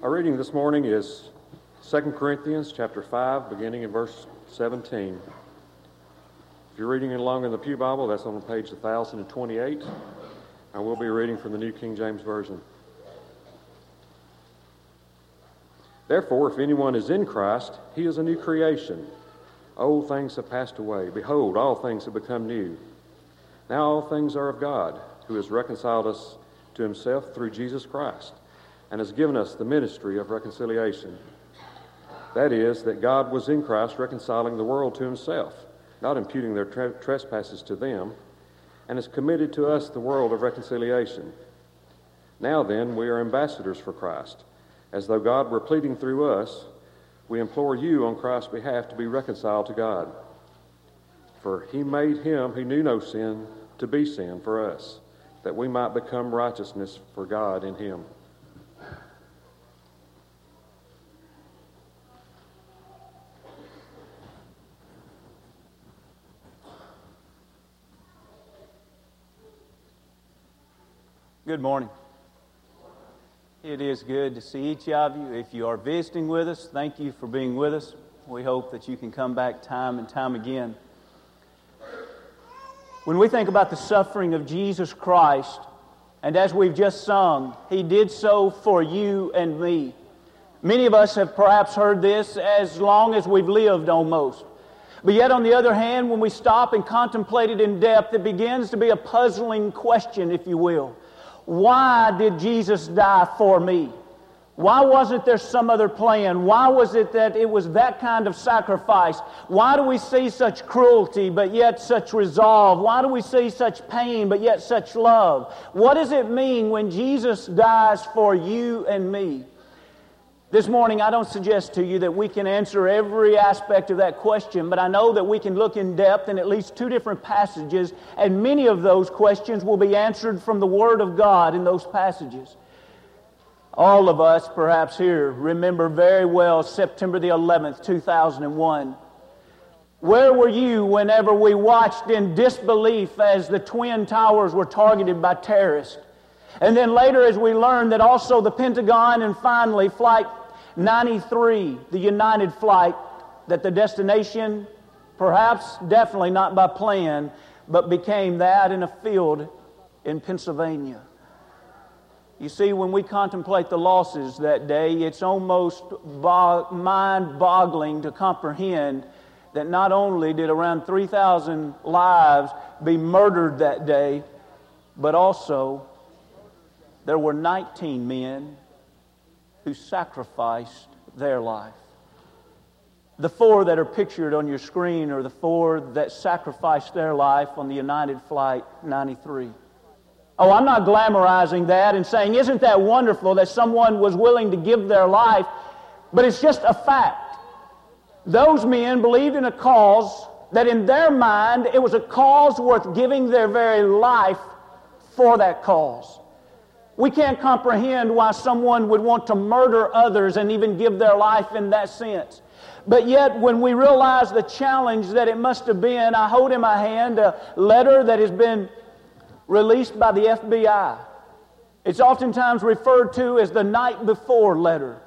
Our reading this morning is 2 Corinthians chapter 5, beginning in verse 17. If you're reading along in the Pew Bible, that's on page 1028. And we'll be reading from the New King James Version. Therefore, if anyone is in Christ, he is a new creation. Old things have passed away. Behold, all things have become new. Now all things are of God, who has reconciled us to himself through Jesus Christ and has given us the ministry of reconciliation. That is, that God was in Christ reconciling the world to himself, not imputing their tra- trespasses to them, and has committed to us the world of reconciliation. Now then, we are ambassadors for Christ. As though God were pleading through us, we implore you on Christ's behalf to be reconciled to God. For he made him who knew no sin to be sin for us, that we might become righteousness for God in him. Good morning. It is good to see each of you. If you are visiting with us, thank you for being with us. We hope that you can come back time and time again. When we think about the suffering of Jesus Christ, and as we've just sung, He did so for you and me. Many of us have perhaps heard this as long as we've lived almost. But yet, on the other hand, when we stop and contemplate it in depth, it begins to be a puzzling question, if you will. Why did Jesus die for me? Why wasn't there some other plan? Why was it that it was that kind of sacrifice? Why do we see such cruelty but yet such resolve? Why do we see such pain but yet such love? What does it mean when Jesus dies for you and me? This morning, I don't suggest to you that we can answer every aspect of that question, but I know that we can look in depth in at least two different passages, and many of those questions will be answered from the Word of God in those passages. All of us, perhaps here, remember very well September the 11th, 2001. Where were you whenever we watched in disbelief as the Twin Towers were targeted by terrorists? And then later, as we learned that also the Pentagon and finally Flight 93, the United flight, that the destination, perhaps definitely not by plan, but became that in a field in Pennsylvania. You see, when we contemplate the losses that day, it's almost mind boggling to comprehend that not only did around 3,000 lives be murdered that day, but also there were 19 men who sacrificed their life. The four that are pictured on your screen are the four that sacrificed their life on the United Flight 93. Oh, I'm not glamorizing that and saying, isn't that wonderful that someone was willing to give their life? But it's just a fact. Those men believed in a cause that in their mind it was a cause worth giving their very life for that cause. We can't comprehend why someone would want to murder others and even give their life in that sense. But yet, when we realize the challenge that it must have been, I hold in my hand a letter that has been released by the FBI. It's oftentimes referred to as the night before letter.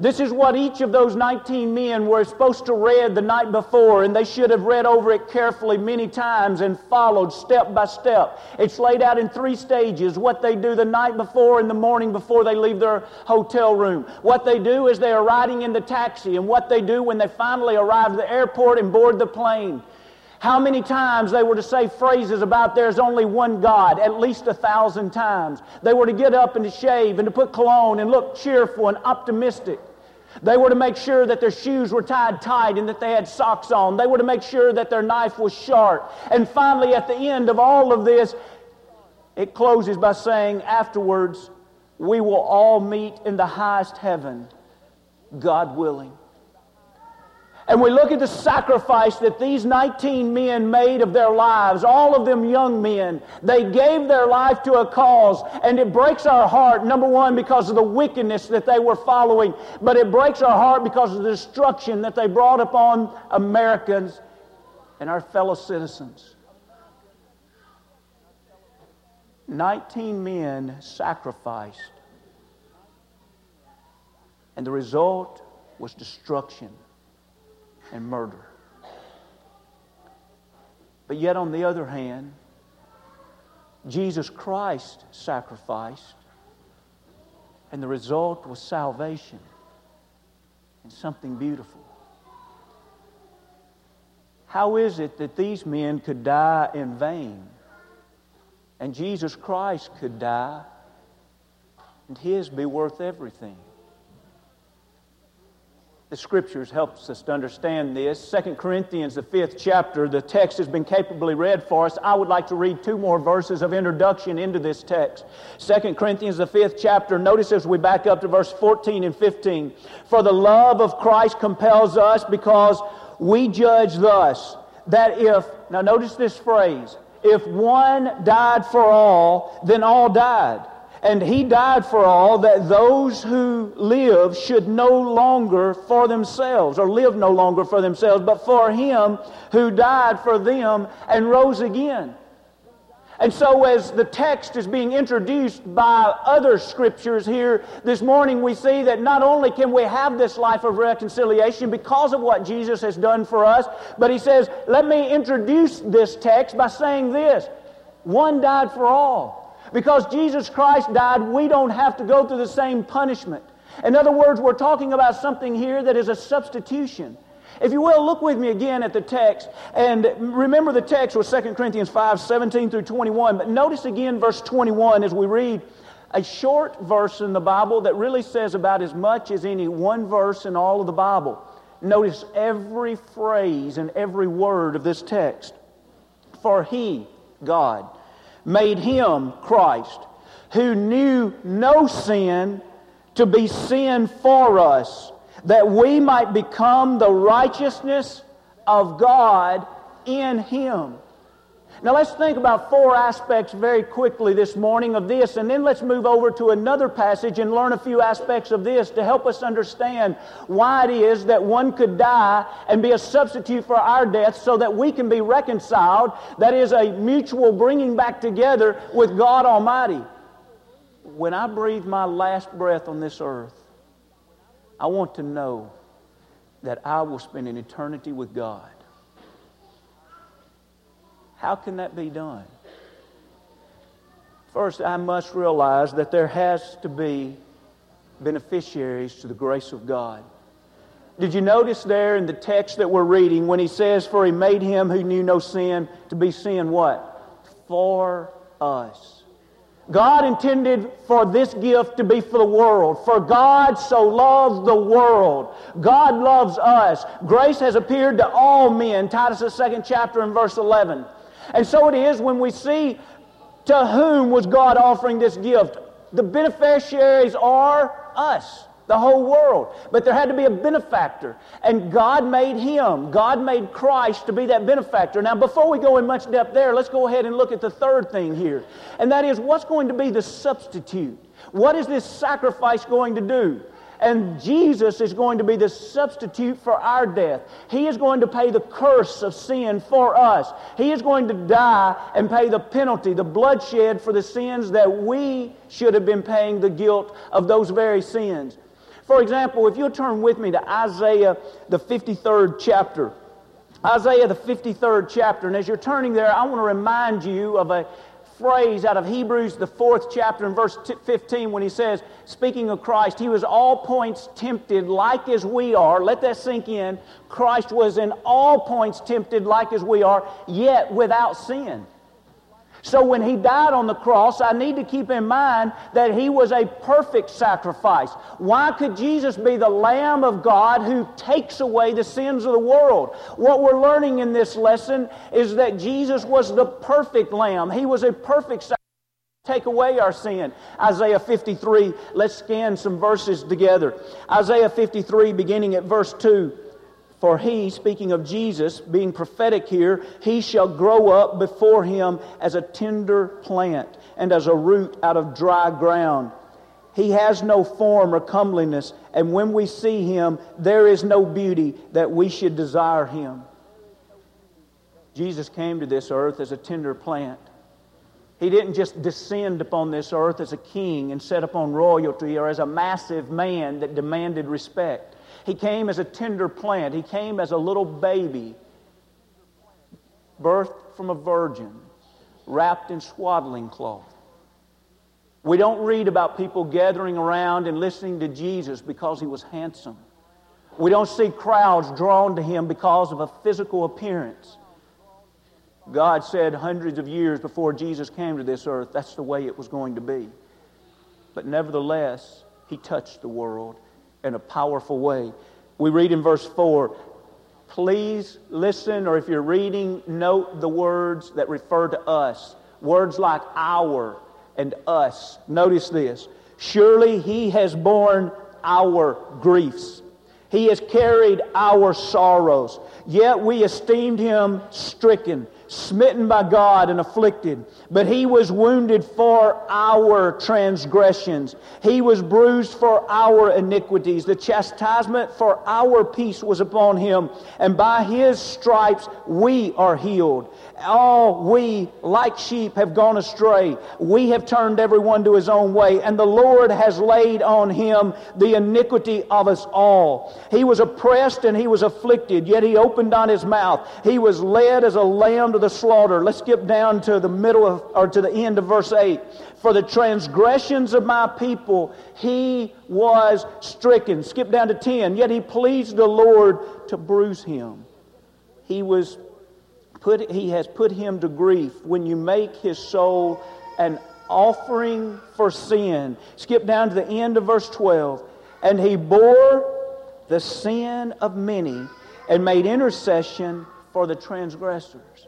This is what each of those 19 men were supposed to read the night before, and they should have read over it carefully many times and followed step by step. It's laid out in three stages what they do the night before and the morning before they leave their hotel room. What they do is they are riding in the taxi, and what they do when they finally arrive at the airport and board the plane. How many times they were to say phrases about there's only one God, at least a thousand times. They were to get up and to shave and to put cologne and look cheerful and optimistic. They were to make sure that their shoes were tied tight and that they had socks on. They were to make sure that their knife was sharp. And finally, at the end of all of this, it closes by saying, afterwards, we will all meet in the highest heaven, God willing. And we look at the sacrifice that these 19 men made of their lives, all of them young men. They gave their life to a cause, and it breaks our heart, number one, because of the wickedness that they were following, but it breaks our heart because of the destruction that they brought upon Americans and our fellow citizens. 19 men sacrificed And the result was destruction and murder. But yet, on the other hand, Jesus Christ sacrificed, and the result was salvation and something beautiful. How is it that these men could die in vain and Jesus Christ could die and his be worth everything? The scriptures helps us to understand this. 2 Corinthians, the fifth chapter, the text has been capably read for us. I would like to read two more verses of introduction into this text. 2 Corinthians, the fifth chapter, notice as we back up to verse 14 and 15. For the love of Christ compels us because we judge thus that if, now notice this phrase, if one died for all, then all died. And he died for all that those who live should no longer for themselves, or live no longer for themselves, but for him who died for them and rose again. And so, as the text is being introduced by other scriptures here this morning, we see that not only can we have this life of reconciliation because of what Jesus has done for us, but he says, Let me introduce this text by saying this one died for all. Because Jesus Christ died, we don't have to go through the same punishment. In other words, we're talking about something here that is a substitution. If you will, look with me again at the text. And remember, the text was 2 Corinthians 5 17 through 21. But notice again verse 21 as we read a short verse in the Bible that really says about as much as any one verse in all of the Bible. Notice every phrase and every word of this text. For he, God, made him, Christ, who knew no sin, to be sin for us, that we might become the righteousness of God in him. Now let's think about four aspects very quickly this morning of this, and then let's move over to another passage and learn a few aspects of this to help us understand why it is that one could die and be a substitute for our death so that we can be reconciled. That is a mutual bringing back together with God Almighty. When I breathe my last breath on this earth, I want to know that I will spend an eternity with God. How can that be done? First, I must realize that there has to be beneficiaries to the grace of God. Did you notice there in the text that we're reading when he says, For he made him who knew no sin to be sin what? For us. God intended for this gift to be for the world. For God so loved the world. God loves us. Grace has appeared to all men. Titus, the second chapter, and verse 11. And so it is when we see to whom was God offering this gift. The beneficiaries are us, the whole world. But there had to be a benefactor. And God made him, God made Christ to be that benefactor. Now, before we go in much depth there, let's go ahead and look at the third thing here. And that is what's going to be the substitute? What is this sacrifice going to do? And Jesus is going to be the substitute for our death. He is going to pay the curse of sin for us. He is going to die and pay the penalty, the bloodshed for the sins that we should have been paying the guilt of those very sins. For example, if you'll turn with me to Isaiah, the 53rd chapter. Isaiah, the 53rd chapter. And as you're turning there, I want to remind you of a phrase out of Hebrews, the fourth chapter, and verse 15, when he says, speaking of Christ, he was all points tempted like as we are. Let that sink in. Christ was in all points tempted like as we are, yet without sin. So when he died on the cross, I need to keep in mind that he was a perfect sacrifice. Why could Jesus be the Lamb of God who takes away the sins of the world? What we're learning in this lesson is that Jesus was the perfect Lamb. He was a perfect sacrifice take away our sin. Isaiah 53, let's scan some verses together. Isaiah 53, beginning at verse 2. For he, speaking of Jesus, being prophetic here, he shall grow up before him as a tender plant and as a root out of dry ground. He has no form or comeliness, and when we see him, there is no beauty that we should desire him. Jesus came to this earth as a tender plant. He didn't just descend upon this earth as a king and set upon royalty or as a massive man that demanded respect. He came as a tender plant. He came as a little baby, birthed from a virgin, wrapped in swaddling cloth. We don't read about people gathering around and listening to Jesus because he was handsome. We don't see crowds drawn to him because of a physical appearance. God said hundreds of years before Jesus came to this earth, that's the way it was going to be. But nevertheless, he touched the world in a powerful way. We read in verse 4 please listen, or if you're reading, note the words that refer to us. Words like our and us. Notice this. Surely he has borne our griefs. He has carried our sorrows. Yet we esteemed him stricken smitten by God and afflicted. But he was wounded for our transgressions, he was bruised for our iniquities. The chastisement for our peace was upon him, and by his stripes we are healed. All we, like sheep, have gone astray. We have turned everyone to his own way, and the Lord has laid on him the iniquity of us all. He was oppressed and he was afflicted, yet he opened not his mouth. He was led as a lamb to the slaughter. Let's skip down to the middle of, or to the end of verse 8. For the transgressions of my people he was stricken. Skip down to 10. Yet he pleased the Lord to bruise him. He was put, he has put him to grief when you make his soul an offering for sin. Skip down to the end of verse 12. And he bore the sin of many and made intercession for the transgressors.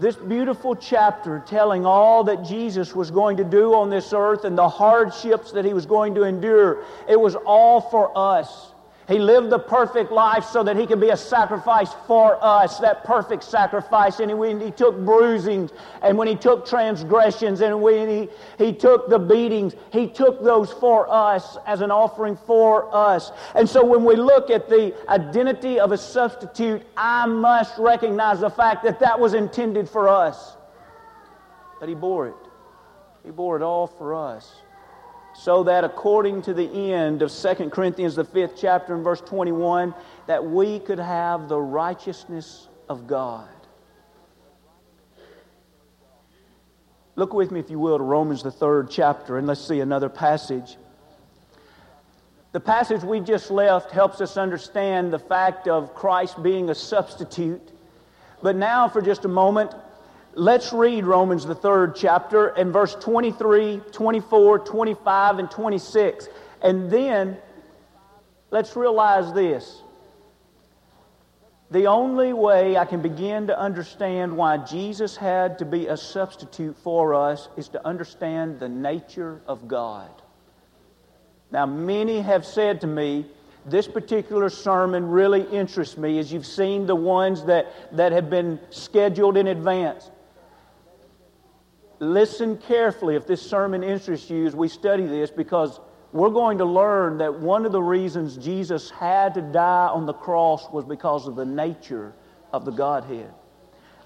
This beautiful chapter telling all that Jesus was going to do on this earth and the hardships that he was going to endure, it was all for us. He lived the perfect life so that he could be a sacrifice for us, that perfect sacrifice. And when he took bruisings and when he took transgressions and when he, he took the beatings, he took those for us as an offering for us. And so when we look at the identity of a substitute, I must recognize the fact that that was intended for us. That he bore it. He bore it all for us so that according to the end of 2 Corinthians, the fifth chapter, and verse 21, that we could have the righteousness of God. Look with me, if you will, to Romans, the third chapter, and let's see another passage. The passage we just left helps us understand the fact of Christ being a substitute. But now, for just a moment, Let's read Romans, the third chapter, and verse 23, 24, 25, and 26. And then let's realize this. The only way I can begin to understand why Jesus had to be a substitute for us is to understand the nature of God. Now, many have said to me, this particular sermon really interests me as you've seen the ones that, that have been scheduled in advance listen carefully if this sermon interests you as we study this because we're going to learn that one of the reasons Jesus had to die on the cross was because of the nature of the Godhead.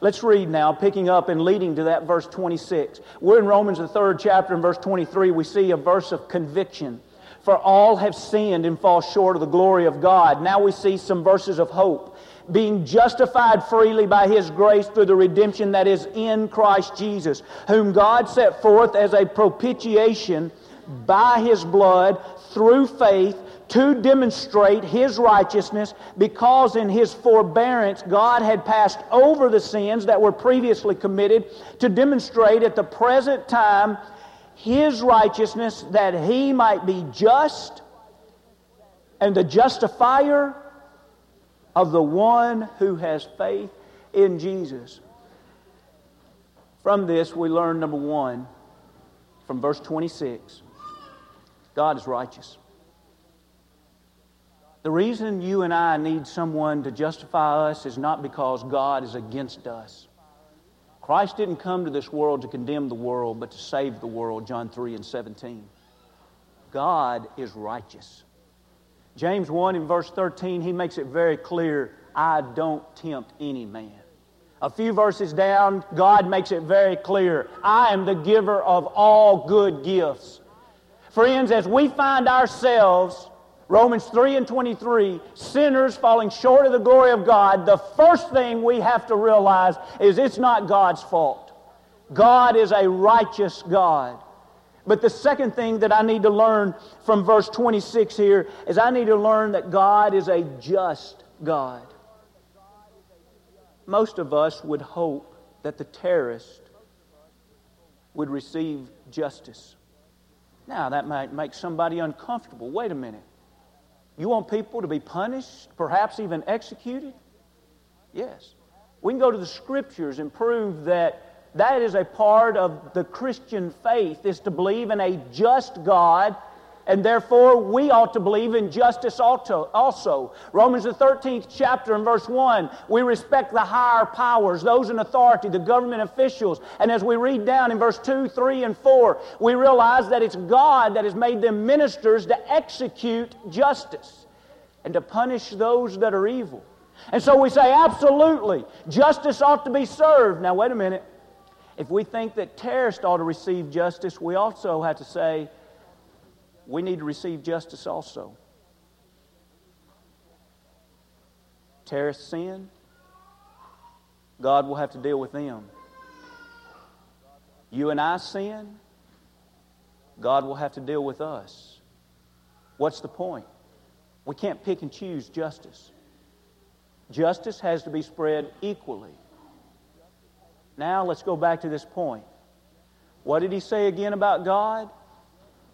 Let's read now, picking up and leading to that verse 26. We're in Romans, the third chapter, in verse 23. We see a verse of conviction. For all have sinned and fall short of the glory of God. Now we see some verses of hope being justified freely by his grace through the redemption that is in Christ Jesus, whom God set forth as a propitiation by his blood through faith to demonstrate his righteousness because in his forbearance God had passed over the sins that were previously committed to demonstrate at the present time his righteousness that he might be just and the justifier of the one who has faith in Jesus. From this, we learn number one, from verse 26 God is righteous. The reason you and I need someone to justify us is not because God is against us. Christ didn't come to this world to condemn the world, but to save the world, John 3 and 17. God is righteous. James 1 in verse 13, he makes it very clear I don't tempt any man. A few verses down, God makes it very clear I am the giver of all good gifts. Friends, as we find ourselves, Romans 3 and 23, sinners falling short of the glory of God, the first thing we have to realize is it's not God's fault. God is a righteous God. But the second thing that I need to learn from verse 26 here is I need to learn that God is a just God. Most of us would hope that the terrorist would receive justice. Now, that might make somebody uncomfortable. Wait a minute. You want people to be punished, perhaps even executed? Yes. We can go to the scriptures and prove that that is a part of the Christian faith, is to believe in a just God, and therefore we ought to believe in justice also. Romans the 13th chapter and verse 1, we respect the higher powers, those in authority, the government officials. And as we read down in verse 2, 3, and 4, we realize that it's God that has made them ministers to execute justice and to punish those that are evil. And so we say, absolutely, justice ought to be served. Now, wait a minute. If we think that terrorists ought to receive justice, we also have to say we need to receive justice also. Terrorists sin, God will have to deal with them. You and I sin, God will have to deal with us. What's the point? We can't pick and choose justice. Justice has to be spread equally. Now let's go back to this point. What did he say again about God?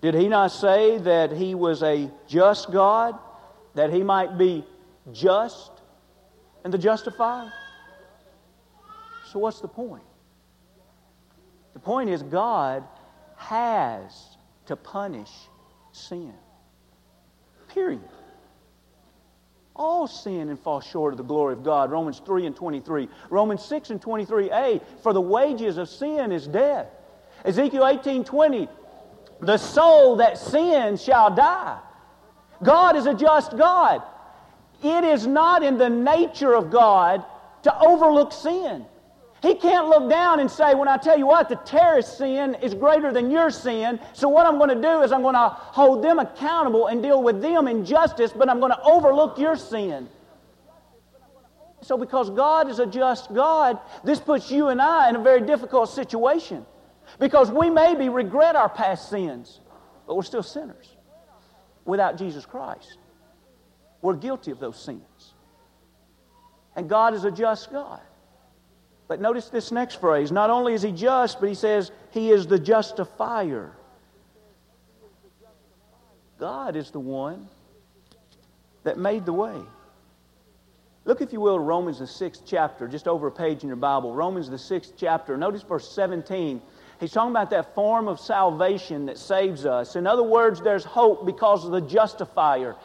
Did he not say that he was a just God, that he might be just and the justifier? So, what's the point? The point is, God has to punish sin. Period. All sin and fall short of the glory of God. Romans 3 and 23. Romans 6 and 23a. For the wages of sin is death. Ezekiel 18 20. The soul that sins shall die. God is a just God. It is not in the nature of God to overlook sin. He can't look down and say, When I tell you what, the terrorist sin is greater than your sin, so what I'm going to do is I'm going to hold them accountable and deal with them in justice, but I'm going to overlook your sin. So, because God is a just God, this puts you and I in a very difficult situation. Because we maybe regret our past sins, but we're still sinners without Jesus Christ. We're guilty of those sins. And God is a just God. But notice this next phrase. Not only is he just, but he says he is the justifier. God is the one that made the way. Look, if you will, Romans, the sixth chapter, just over a page in your Bible. Romans, the sixth chapter. Notice verse 17. He's talking about that form of salvation that saves us. In other words, there's hope because of the justifier.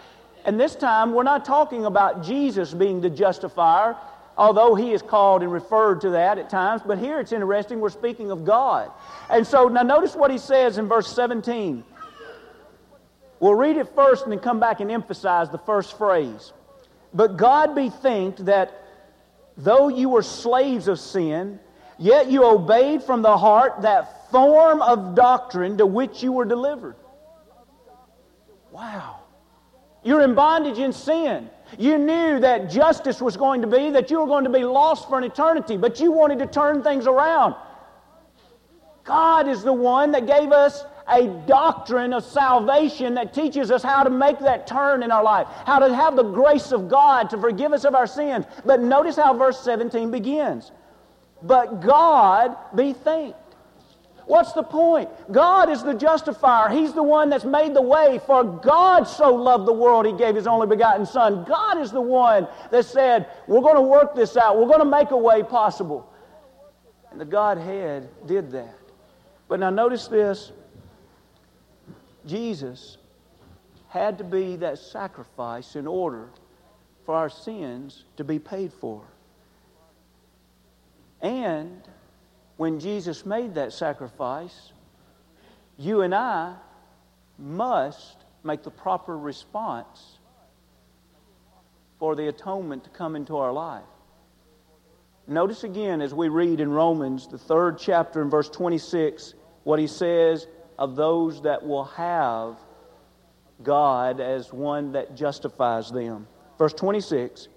And this time, we're not talking about Jesus being the justifier although he is called and referred to that at times. But here it's interesting, we're speaking of God. And so now notice what he says in verse 17. We'll read it first and then come back and emphasize the first phrase. But God be thanked that though you were slaves of sin, yet you obeyed from the heart that form of doctrine to which you were delivered. Wow. You're in bondage in sin. You knew that justice was going to be, that you were going to be lost for an eternity, but you wanted to turn things around. God is the one that gave us a doctrine of salvation that teaches us how to make that turn in our life, how to have the grace of God to forgive us of our sins. But notice how verse 17 begins. But God be thanked. What's the point? God is the justifier. He's the one that's made the way. For God so loved the world, He gave His only begotten Son. God is the one that said, We're going to work this out. We're going to make a way possible. And the Godhead did that. But now notice this Jesus had to be that sacrifice in order for our sins to be paid for. And when Jesus made that sacrifice, you and I must make the proper response for the atonement to come into our life. Notice again as we read in Romans, the third chapter, in verse 26, what he says of those that will have God as one that justifies them. Verse 26,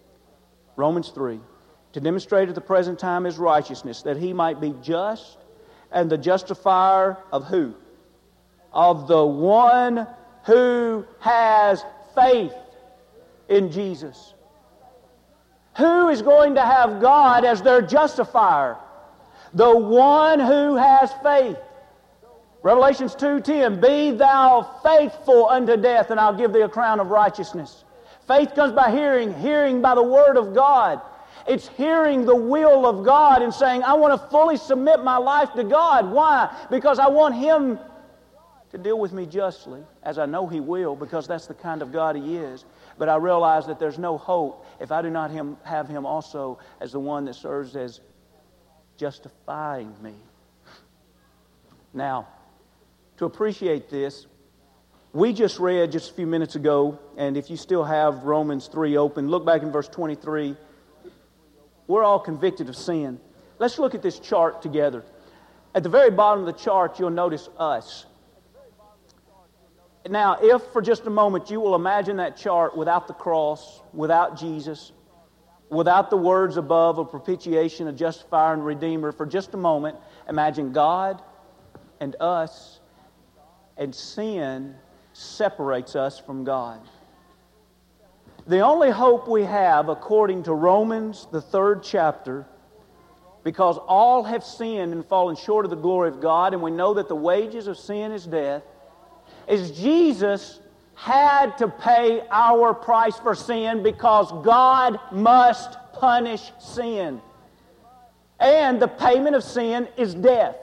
Romans 3 to demonstrate at the present time his righteousness, that he might be just and the justifier of who? Of the one who has faith in Jesus. Who is going to have God as their justifier? The one who has faith. Revelations 2:10 Be thou faithful unto death and I'll give thee a crown of righteousness. Faith comes by hearing, hearing by the word of God. It's hearing the will of God and saying, I want to fully submit my life to God. Why? Because I want Him to deal with me justly, as I know He will, because that's the kind of God He is. But I realize that there's no hope if I do not him, have Him also as the one that serves as justifying me. Now, to appreciate this, we just read just a few minutes ago, and if you still have Romans 3 open, look back in verse 23. We're all convicted of sin. Let's look at this chart together. At the very bottom of the chart, you'll notice us. Now, if for just a moment you will imagine that chart without the cross, without Jesus, without the words above of propitiation, a justifier, and redeemer, for just a moment, imagine God and us, and sin separates us from God. The only hope we have, according to Romans, the third chapter, because all have sinned and fallen short of the glory of God, and we know that the wages of sin is death is Jesus had to pay our price for sin because God must punish sin. And the payment of sin is death.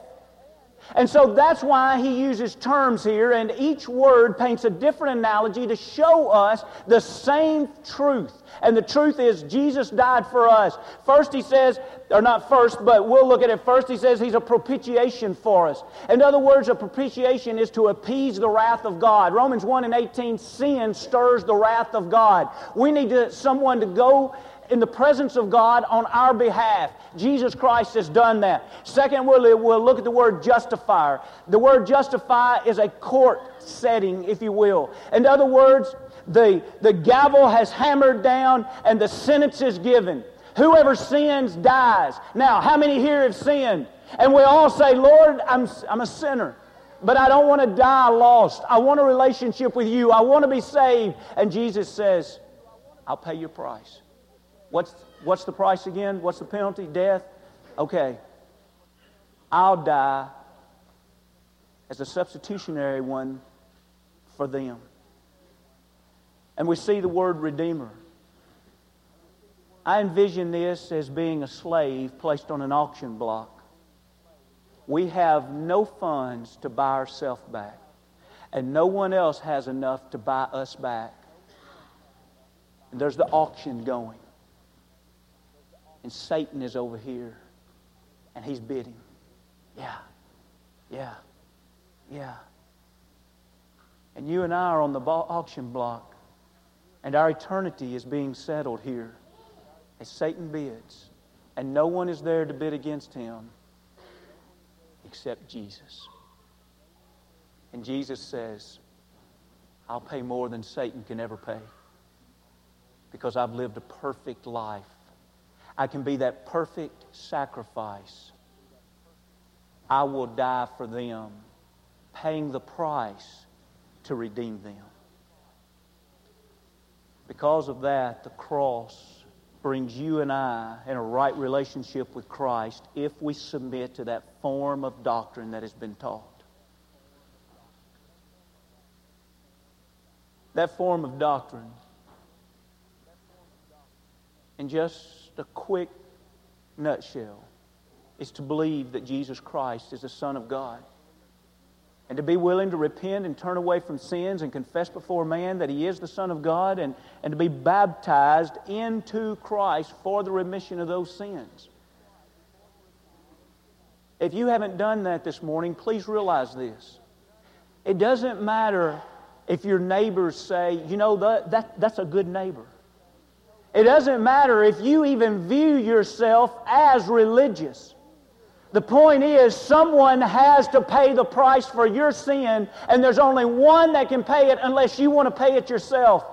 And so that's why he uses terms here, and each word paints a different analogy to show us the same truth. And the truth is, Jesus died for us. First, he says, or not first, but we'll look at it first. He says he's a propitiation for us. In other words, a propitiation is to appease the wrath of God. Romans 1 and 18, sin stirs the wrath of God. We need to, someone to go in the presence of God on our behalf. Jesus Christ has done that. Second, we'll, we'll look at the word justifier. The word justify is a court setting, if you will. In other words, the, the gavel has hammered down and the sentence is given. Whoever sins dies. Now, how many here have sinned? And we all say, Lord, I'm, I'm a sinner, but I don't want to die lost. I want a relationship with you. I want to be saved. And Jesus says, I'll pay your price. What's, what's the price again? What's the penalty? Death? Okay. I'll die as a substitutionary one for them. And we see the word redeemer. I envision this as being a slave placed on an auction block. We have no funds to buy ourselves back, and no one else has enough to buy us back. And there's the auction going. And Satan is over here, and he's bidding. Yeah, yeah, yeah. And you and I are on the auction block. And our eternity is being settled here as Satan bids. And no one is there to bid against him except Jesus. And Jesus says, I'll pay more than Satan can ever pay because I've lived a perfect life. I can be that perfect sacrifice. I will die for them, paying the price to redeem them. Because of that, the cross brings you and I in a right relationship with Christ if we submit to that form of doctrine that has been taught. That form of doctrine, in just a quick nutshell, is to believe that Jesus Christ is the Son of God and to be willing to repent and turn away from sins and confess before man that he is the Son of God and, and to be baptized into Christ for the remission of those sins. If you haven't done that this morning, please realize this. It doesn't matter if your neighbors say, you know, that, that, that's a good neighbor. It doesn't matter if you even view yourself as religious. The point is, someone has to pay the price for your sin, and there's only one that can pay it unless you want to pay it yourself.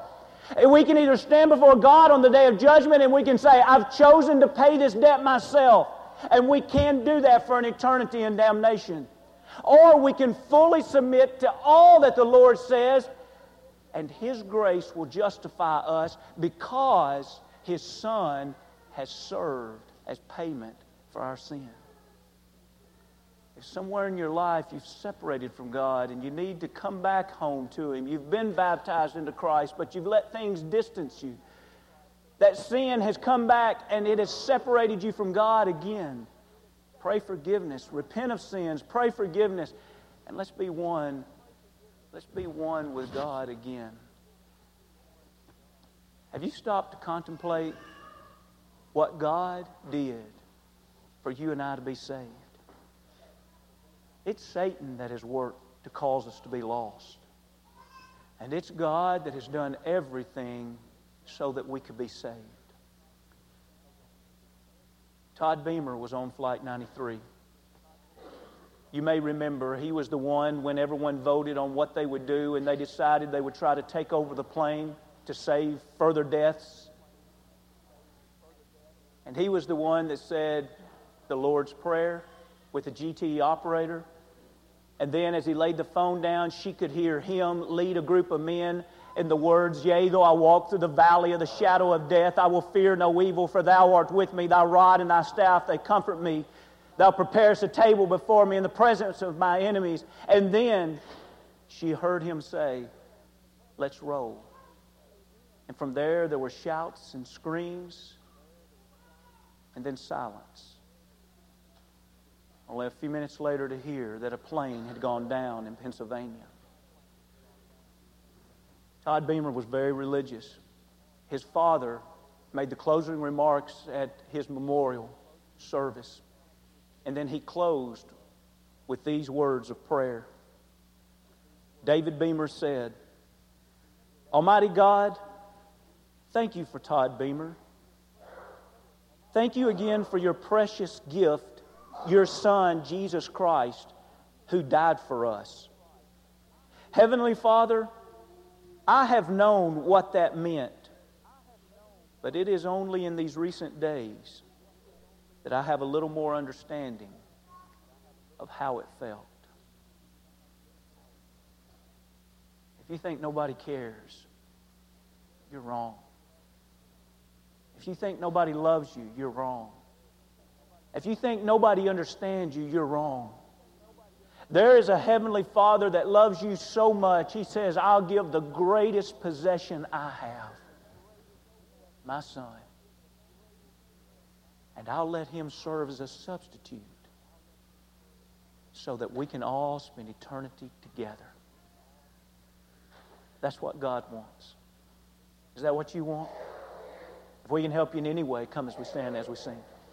We can either stand before God on the day of judgment and we can say, I've chosen to pay this debt myself. And we can do that for an eternity in damnation. Or we can fully submit to all that the Lord says, and His grace will justify us because His Son has served as payment for our sin. If somewhere in your life you've separated from God and you need to come back home to Him, you've been baptized into Christ, but you've let things distance you, that sin has come back and it has separated you from God again. Pray forgiveness, repent of sins, pray forgiveness, and let's be one. Let's be one with God again. Have you stopped to contemplate what God did for you and I to be saved? It's Satan that has worked to cause us to be lost. And it's God that has done everything so that we could be saved. Todd Beamer was on Flight 93. You may remember he was the one when everyone voted on what they would do and they decided they would try to take over the plane to save further deaths. And he was the one that said the Lord's Prayer with the GTE operator. And then as he laid the phone down, she could hear him lead a group of men in the words, Yea, though I walk through the valley of the shadow of death, I will fear no evil, for thou art with me, thy rod and thy staff, they comfort me. Thou preparest a table before me in the presence of my enemies. And then she heard him say, Let's roll. And from there, there were shouts and screams, and then silence. Only a few minutes later to hear that a plane had gone down in Pennsylvania. Todd Beamer was very religious. His father made the closing remarks at his memorial service. And then he closed with these words of prayer. David Beamer said, Almighty God, thank you for Todd Beamer. Thank you again for your precious gift, your Son, Jesus Christ, who died for us. Heavenly Father, I have known what that meant, but it is only in these recent days that I have a little more understanding of how it felt. If you think nobody cares, you're wrong. If you think nobody loves you, you're wrong. If you think nobody understands you, you're wrong. There is a heavenly Father that loves you so much, He says, I'll give the greatest possession I have, my son. And I'll let Him serve as a substitute so that we can all spend eternity together. That's what God wants. Is that what you want? If we can help you in any way, come as we stand as we sing.